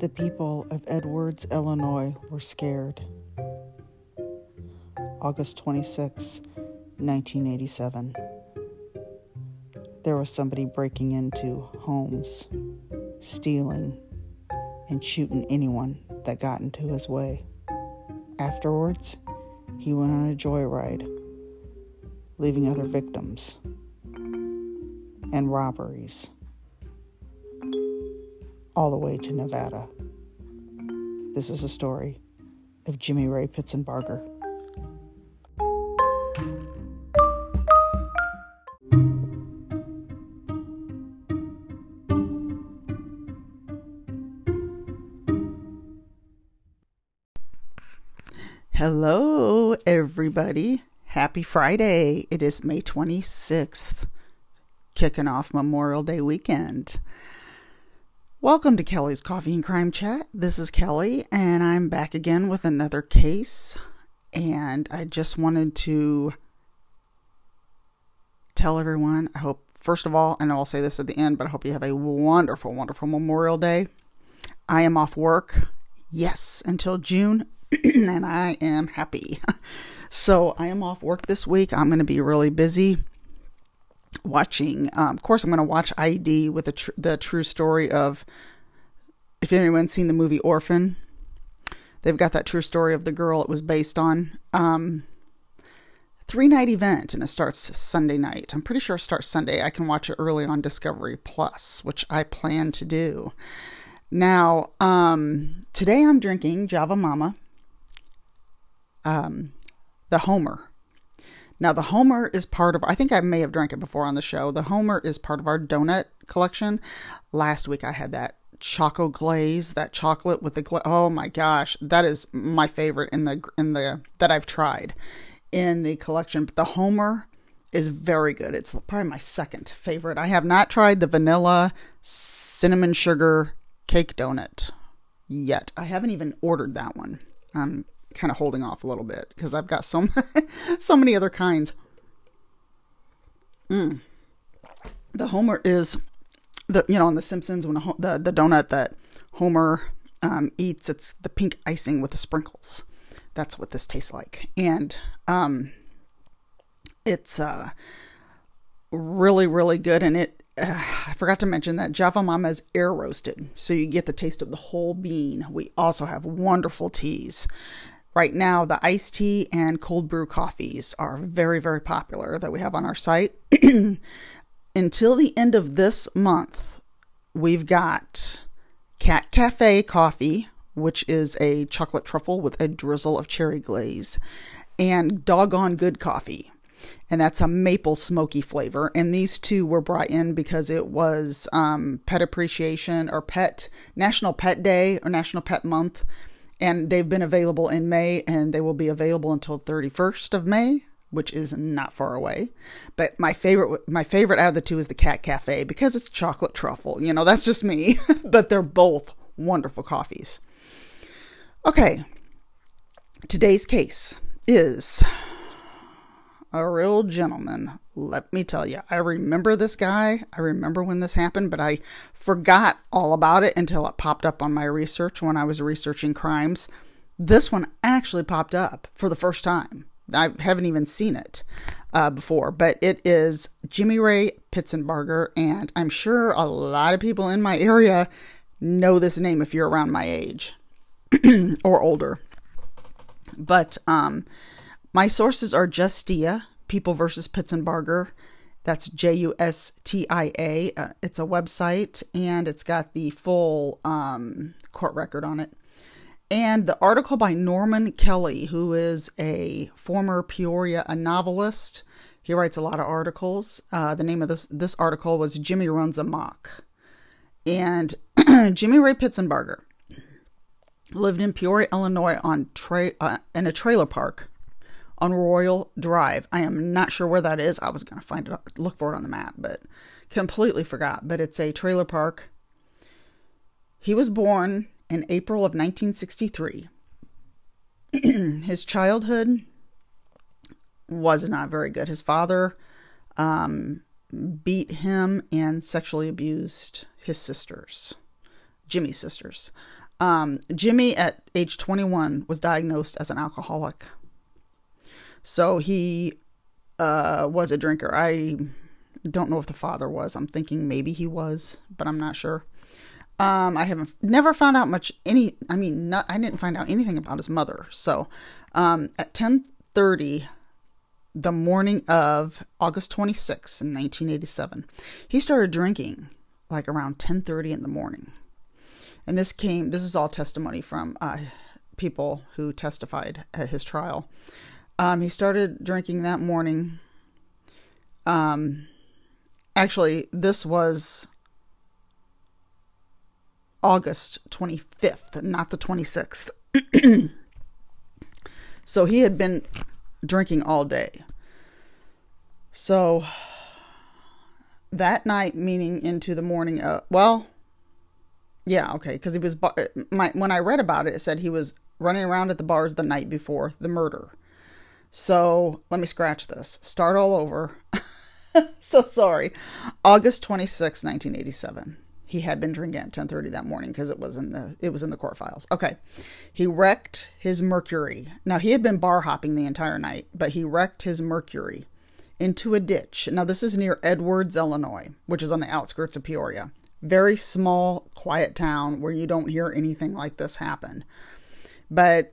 The people of Edwards, Illinois were scared. August 26, 1987. There was somebody breaking into homes, stealing, and shooting anyone that got into his way. Afterwards, he went on a joyride, leaving other victims and robberies all the way to Nevada. This is a story of Jimmy Ray Pitsonbarger. Hello, everybody. Happy Friday. It is May 26th, kicking off Memorial Day weekend. Welcome to Kelli's Coffee and Crime Chat. This is Kelli, and I'm back again with another case. And I just wanted to tell everyone I hope, first of all, I know I'll say this at the end, but I hope you have a wonderful, wonderful Memorial Day. I am off work, yes, until June, and I am happy. So I am off work this week. I'm going to be really busy watching. Um, of course, I'm going to watch ID with the, tr- the true story of. If anyone's seen the movie Orphan, they've got that true story of the girl it was based on. Um, three night event and it starts Sunday night. I'm pretty sure it starts Sunday. I can watch it early on Discovery Plus, which I plan to do. Now, um, today I'm drinking Java Momma, um, the Homer. Now, the Homer is part of, I think I may have drank it before on the show. The Homer is part of our donut collection. Last week I had that choco glaze, that chocolate with the gla- oh my gosh, that is my favorite in the in the that I've tried in the collection. But the Homer is very good. It's probably my second favorite. I have not tried the vanilla cinnamon sugar cake donut yet. I haven't even ordered that one. I'm kind of holding off a little bit because I've got so so many other kinds. Mm. The Homer is the you know on The Simpsons when the the donut that Homer um, eats it's the pink icing with the sprinkles. That's what this tastes like, and um, it's uh, really really good. And it uh, I forgot to mention that Java Momma is air roasted, so you get the taste of the whole bean. We also have wonderful teas. Right now, the iced tea and cold brew coffees are very, very popular that we have on our site. Until the end of this month, we've got Cat Cafe coffee, which is a chocolate truffle with a drizzle of cherry glaze, and Doggone Good coffee. And that's a maple smoky flavor. And these two were brought in because it was um, Pet Appreciation or Pet National Pet Day or National Pet Month and they've been available in May and they will be available until 31st of May which is not far away. But my favorite my favorite out of the two is the cat cafe because it's chocolate truffle. You know that's just me. But they're both wonderful coffees. Okay. Today's case is a real gentleman let me tell you, I remember this guy. I remember when this happened, but I forgot all about it until it popped up on my research when I was researching crimes. This one actually popped up for the first time. I haven't even seen it uh, before, but it is Jimmy Ray Pitsonbarger, and I'm sure a lot of people in my area know this name if you're around my age or older. But um, my sources are Justia, People versus Pitsonbarger. That's J U S T I A. Uh, it's a website and it's got the full um, court record on it. And the article by Norman Kelly, who is a former Peoria a novelist. He writes a lot of articles. Uh, the name of this this article was Jimmy Runs Amok. And Jimmy Ray Pitsonbarger lived in Peoria, Illinois, on tra- uh, in a trailer park on Royal Drive. I am not sure where that is. I was going to find it, look for it on the map, but completely forgot. But it's a trailer park. He was born in April of 1963. His childhood was not very good. His father um, beat him and sexually abused his sisters, Jimmy's sisters. Um, Jimmy, at age 21, was diagnosed as an alcoholic. So he uh, was a drinker. I don't know if the father was. I'm thinking maybe he was, but I'm not sure. Um, I haven't never found out much any. I mean, not, I didn't find out anything about his mother. So, um, at 10:30, the morning of August 26, in 1987, he started drinking like around 10:30 in the morning. And this came. This is all testimony from uh, people who testified at his trial. Um, he started drinking that morning. Um, actually, this was August 25th, not the 26th. so he had been drinking all day. So that night, meaning into the morning, uh, well, yeah, okay, because he was, my, when I read about it, it said he was running around at the bars the night before the murder. So let me scratch this. Start all over. so sorry. August 26, 1987 he had been drinking at 10:30 that morning because it was in the it was in the court files. Okay. He wrecked his Mercury. Now he had been bar hopping the entire night, but he wrecked his Mercury into a ditch. Now this is near Edwards, Illinois, which is on the outskirts of Peoria. Very small, quiet town where you don't hear anything like this happen. But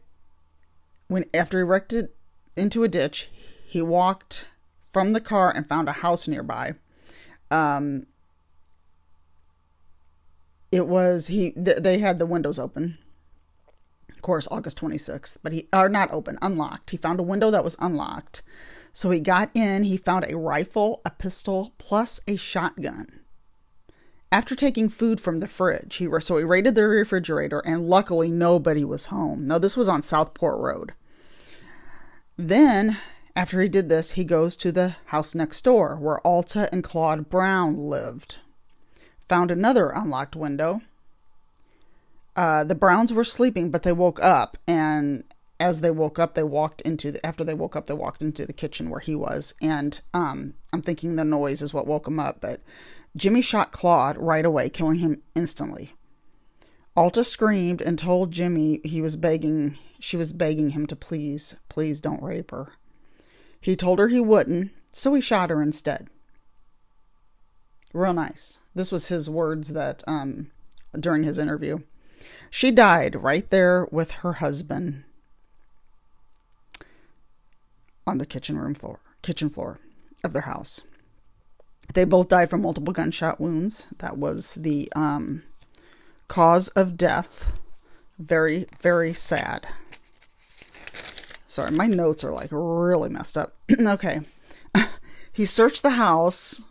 when after he wrecked it into a ditch, he walked from the car and found a house nearby. Um, it was he th- they had the windows open. Of course august 26th but he are not open unlocked. He found a window that was unlocked. So he got in he found a rifle a pistol plus a shotgun. After taking food from the fridge he so he raided the refrigerator and luckily nobody was home. Now this was on southport road then after he did this he goes to the house next door where alta and claude brown lived found another unlocked window. Uh, the Browns were sleeping, but they woke up, and as they woke up, they walked into the. After they woke up, they walked into the kitchen where he was, and um, I'm thinking the noise is what woke him up. But Jimmy shot Claude right away, killing him instantly. Alta screamed and told Jimmy he was begging. She was begging him to please, please don't rape her. He told her he wouldn't, so he shot her instead. Real nice. This was his words that um, during his interview. She died right there with her husband on the kitchen room floor, kitchen floor of their house. They both died from multiple gunshot wounds. That was the um, cause of death. Very, very sad. Sorry, my notes are like really messed up. okay. he searched the house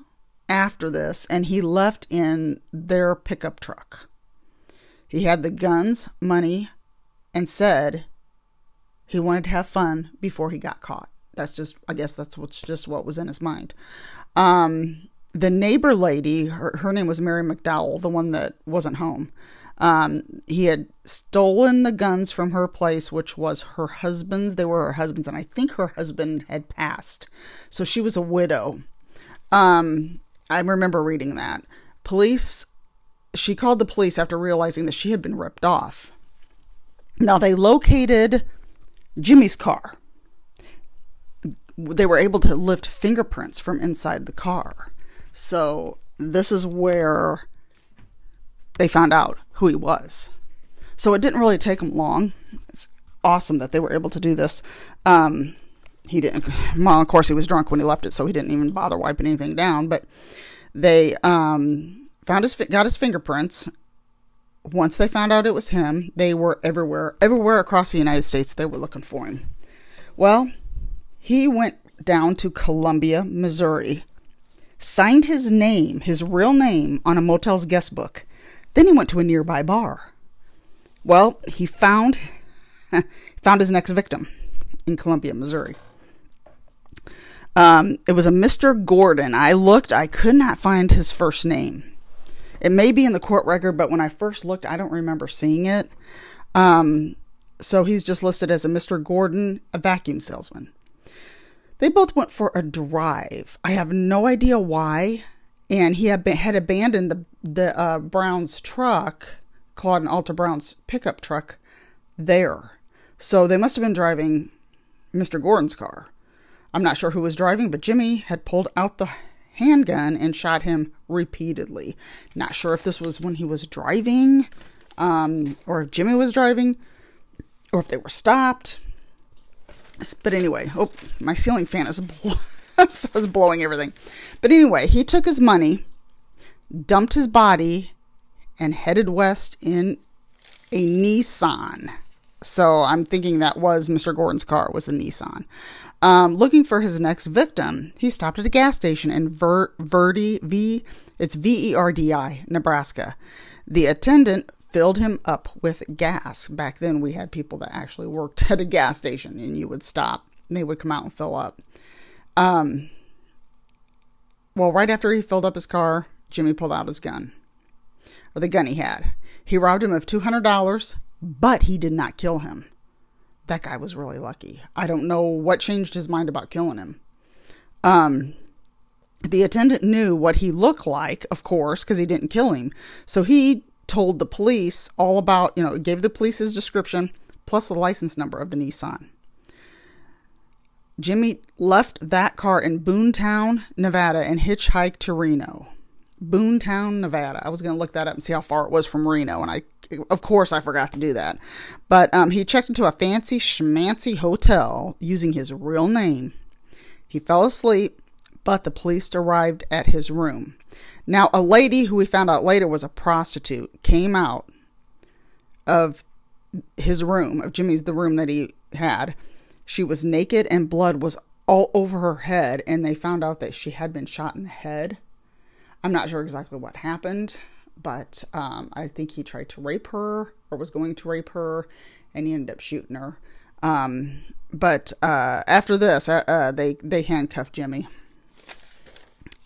after this and he left in their pickup truck. He had the guns, money, and said he wanted to have fun before he got caught. That's just, I guess that's what's just what was in his mind. Um, the neighbor lady, her, her name was Mary McDowell, the one that wasn't home. Um, he had stolen the guns from her place, which was her husband's. They were her husband's, and I think her husband had passed. So she was a widow. Um, I remember reading that. Police, she called the police after realizing that she had been ripped off. Now they located Jimmy's car. They were able to lift fingerprints from inside the car. So this is where they found out who he was. So it didn't really take them long. It's awesome that they were able to do this. Um, he didn't well of course he was drunk when he left it so he didn't even bother wiping anything down but they um, found his got his fingerprints once they found out it was him they were everywhere everywhere across the united states they were looking for him well he went down to columbia missouri signed his name his real name on a motel's guest book then he went to a nearby bar well he found found his next victim in columbia missouri um, it was a Mr. Gordon. I looked, I could not find his first name. It may be in the court record, but when I first looked, I don't remember seeing it. Um, so he's just listed as a Mr. Gordon, a vacuum salesman. They both went for a drive. I have no idea why. And he had, had abandoned the, the uh, Brown's truck Claude and Alta Brown's pickup truck there. So they must have been driving Mr. Gordon's car. I'm not sure who was driving, but Jimmy had pulled out the handgun and shot him repeatedly. Not sure if this was when he was driving, um, or if Jimmy was driving, or if they were stopped. But anyway, oh, my ceiling fan is, is blowing everything. But anyway, he took his money, dumped his body, and headed west in a Nissan. So I'm thinking that was Mr. Gordon's car, was the Nissan. Um, looking for his next victim, he stopped at a gas station in Ver- Verdi, V, it's V-E-R-D-I, Nebraska. The attendant filled him up with gas. Back then, we had people that actually worked at a gas station, and you would stop, and they would come out and fill up. Um, well, right after he filled up his car, Jimmy pulled out his gun, or the gun he had. He robbed him of $200 but he did not kill him. That guy was really lucky. I don't know what changed his mind about killing him. Um, the attendant knew what he looked like, of course, because he didn't kill him. So he told the police all about, you know, gave the police his description plus the license number of the Nissan. Jimmy left that car in Boomtown, Nevada, and hitchhiked to Reno. Boomtown, Nevada. I was going to look that up and see how far it was from Reno, and I of course, I forgot to do that. But um, he checked into a fancy schmancy hotel using his real name. He fell asleep, but the police arrived at his room. Now, a lady who we found out later was a prostitute came out of his room, of Jimmy's, the room that he had. She was naked and blood was all over her head, and they found out that she had been shot in the head. I'm not sure exactly what happened but um, I think he tried to rape her or was going to rape her, and he ended up shooting her. Um, but uh, after this, uh, uh, they they handcuffed Jimmy.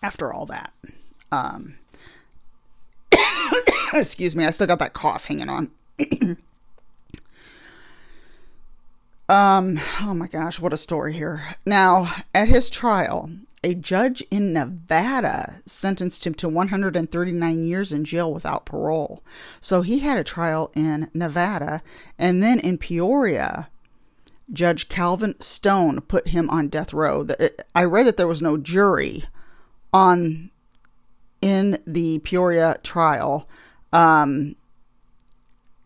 After all that, um, excuse me, I still got that cough hanging on. um, oh my gosh, what a story here! Now, at his trial, a judge in Nevada sentenced him to 139 years in jail without parole. So he had a trial in Nevada. And then in Peoria, Judge Calvin Stone put him on death row. I read that there was no jury on in the Peoria trial. Um,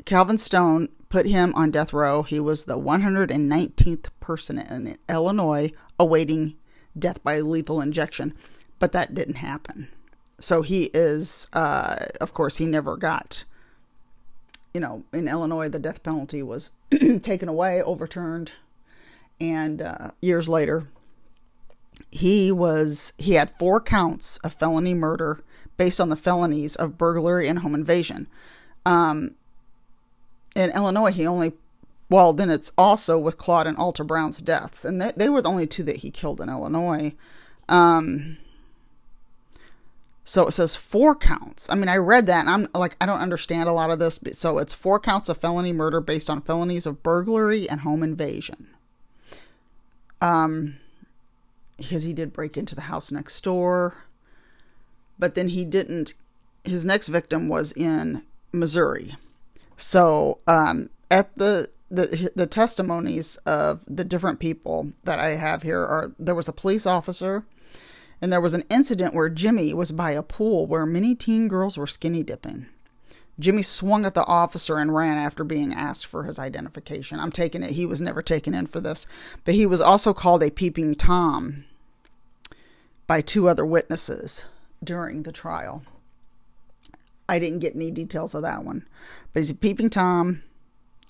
Calvin Stone put him on death row. He was the 119th person in Illinois awaiting death by lethal injection, but that didn't happen. So he is, uh, of course, he never got, you know, in Illinois, the death penalty was taken away, overturned, and uh, years later, he was he had four counts of felony murder based on the felonies of burglary and home invasion. Um, in Illinois, he only well, then it's also with Claude and Alta Brown's deaths, and they, they were the only two that he killed in Illinois. Um, so it says four counts. I mean, I read that, and I'm like, I don't understand a lot of this. So it's four counts of felony murder based on felonies of burglary and home invasion. Um, because he did break into the house next door, but then he didn't. His next victim was in Missouri. So um, at the the the testimonies of the different people that I have here are there was a police officer and there was an incident where Jimmy was by a pool where many teen girls were skinny dipping. Jimmy swung at the officer and ran after being asked for his identification. I'm taking it he was never taken in for this, but he was also called a peeping tom by two other witnesses during the trial. I didn't get any details of that one, but he's a peeping tom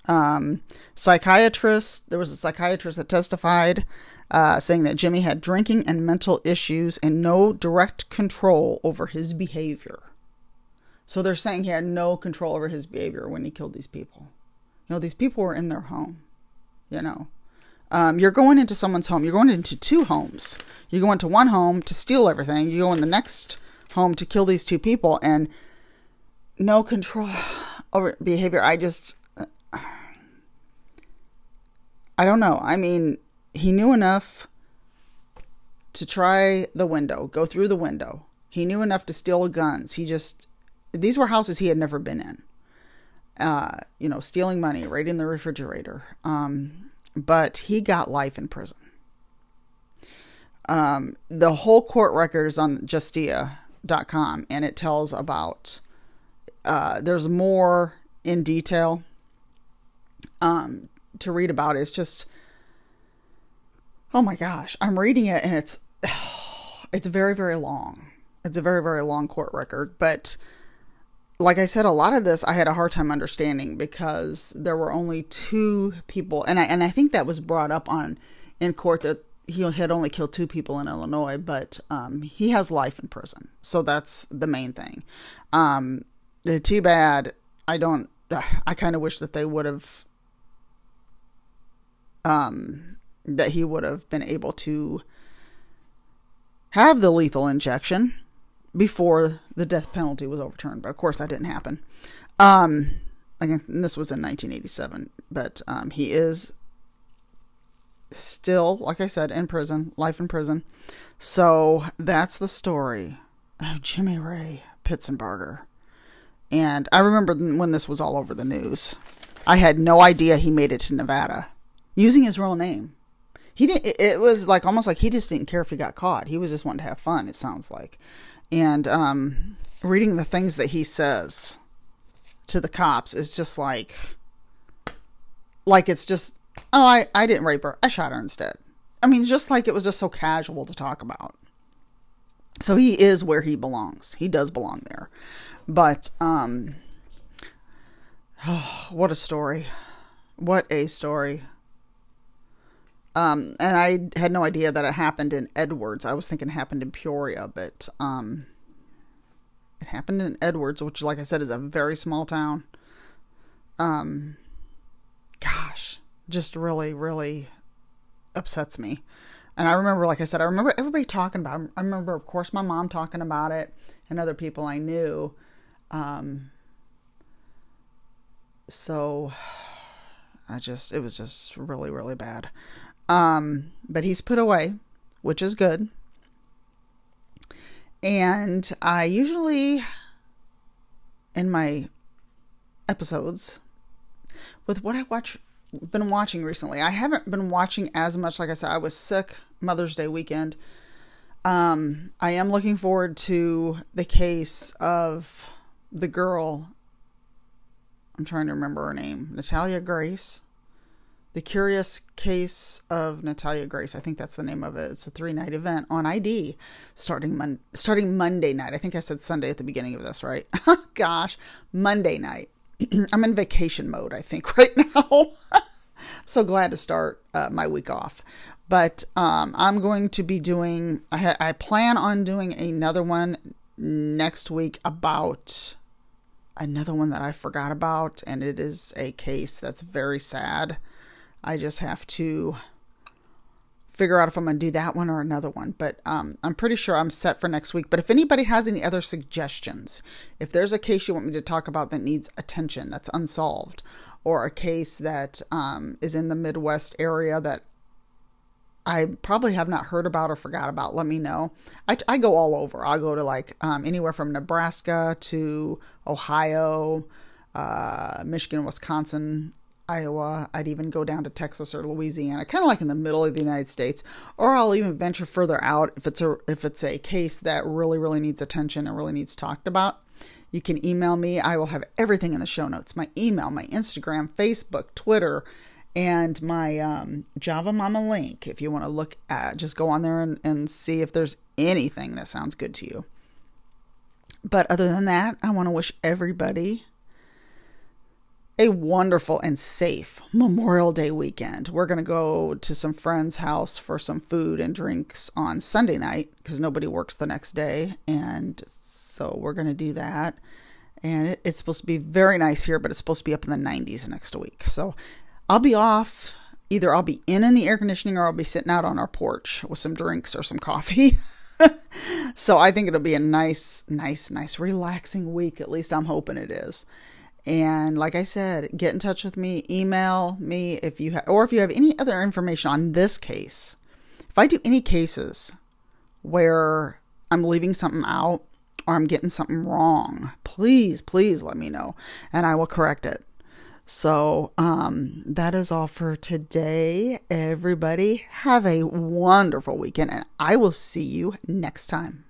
um, psychiatrist, there was a psychiatrist that testified uh, saying that Jimmy had drinking and mental issues and no direct control over his behavior. So they're saying he had no control over his behavior when he killed these people. You know, these people were in their home, you know. Um, you're going into someone's home. You're going into two homes. You go into one home to steal everything. You go in the next home to kill these two people, and no control over behavior. I just, I don't know. I mean, he knew enough to try the window, go through the window. He knew enough to steal guns. He just, these were houses he had never been in. uh, you know, stealing money, raiding the refrigerator. Um, but he got life in prison. Um, the whole court record is on justia.com and it tells about, uh, there's more in detail um, to read about. It's just, oh my gosh, I'm reading it and it's, it's very, very long. It's a very, very long court record, but like I said, a lot of this I had a hard time understanding because there were only two people, and I and I think that was brought up on in court that he had only killed two people in Illinois, but um, he has life in prison, so that's the main thing. Um, too bad. I don't. I kind of wish that they would have. Um, that he would have been able to have the lethal injection before the death penalty was overturned. But of course, that didn't happen. Um, again, this was in 1987, but um, he is still, like I said, in prison, life in prison. So that's the story of Jimmy Ray Pitsonbarger. And I remember when this was all over the news. I had no idea he made it to Nevada using his real name. He didn't. It was like almost like he just didn't care if he got caught. He was just wanting to have fun. It sounds like, and um, reading the things that he says to the cops is just like, like it's just, oh, I I didn't rape her. I shot her instead. I mean, just like it was just so casual to talk about. So he is where he belongs. He does belong there. But um oh, what a story. What a story. Um, and I had no idea that it happened in Edwards. I was thinking it happened in Peoria, but um, it happened in Edwards, which, like I said, is a very small town. Um, gosh, just really, really upsets me. And I remember, like I said, I remember everybody talking about it. I remember, of course, my mom talking about it and other people I knew. Um, so I just, it was just really, really bad. Um, but he's put away, which is good. And I usually, in my episodes, with what I watch, been watching recently, I haven't been watching as much. Like I said, I was sick Mother's Day weekend. Um, I am looking forward to the case of the girl. I'm trying to remember her name, Natalia Grace. The Curious Case of Natalia Grace. I think that's the name of it. It's a three night event on ID starting mon- starting Monday night. I think I said Sunday at the beginning of this, right? Gosh, Monday night. I'm in vacation mode, I think, right now. I'm so glad to start uh, my week off. But um, I'm going to be doing, I, ha- I plan on doing another one next week about another one that I forgot about, and it is a case that's very sad. I just have to figure out if I'm going to do that one or another one. But um, I'm pretty sure I'm set for next week. But if anybody has any other suggestions, if there's a case you want me to talk about that needs attention, that's unsolved, or a case that um, is in the Midwest area that I probably have not heard about or forgot about, let me know. I, I go all over. I'll go to like um, anywhere from Nebraska to Ohio, uh, Michigan, Wisconsin, Iowa. I'd even go down to Texas or Louisiana, kind of like in the middle of the United States, or I'll even venture further out if it's a if it's a case that really really needs attention and really needs talked about. You can email me. I will have everything in the show notes. My email, my Instagram, Facebook, Twitter, and my um, Java Momma link. If you want to look at, just go on there and, and see if there's anything that sounds good to you. But other than that, I want to wish everybody a wonderful and safe Memorial Day weekend. We're going to go to some friend's house for some food and drinks on Sunday night because nobody works the next day. And so we're going to do that. And it's supposed to be very nice here, but it's supposed to be up in the 90s next week. So I'll be off. Either I'll be in in the air conditioning or I'll be sitting out on our porch with some drinks or some coffee. so I think it'll be a nice, nice, nice, relaxing week. At least I'm hoping it is. And like I said, get in touch with me, email me if you have, or if you have any other information on this case. If I do any cases where I'm leaving something out or I'm getting something wrong, please, please let me know and I will correct it. So, um, that is all for today. Everybody, have a wonderful weekend, and I will see you next time.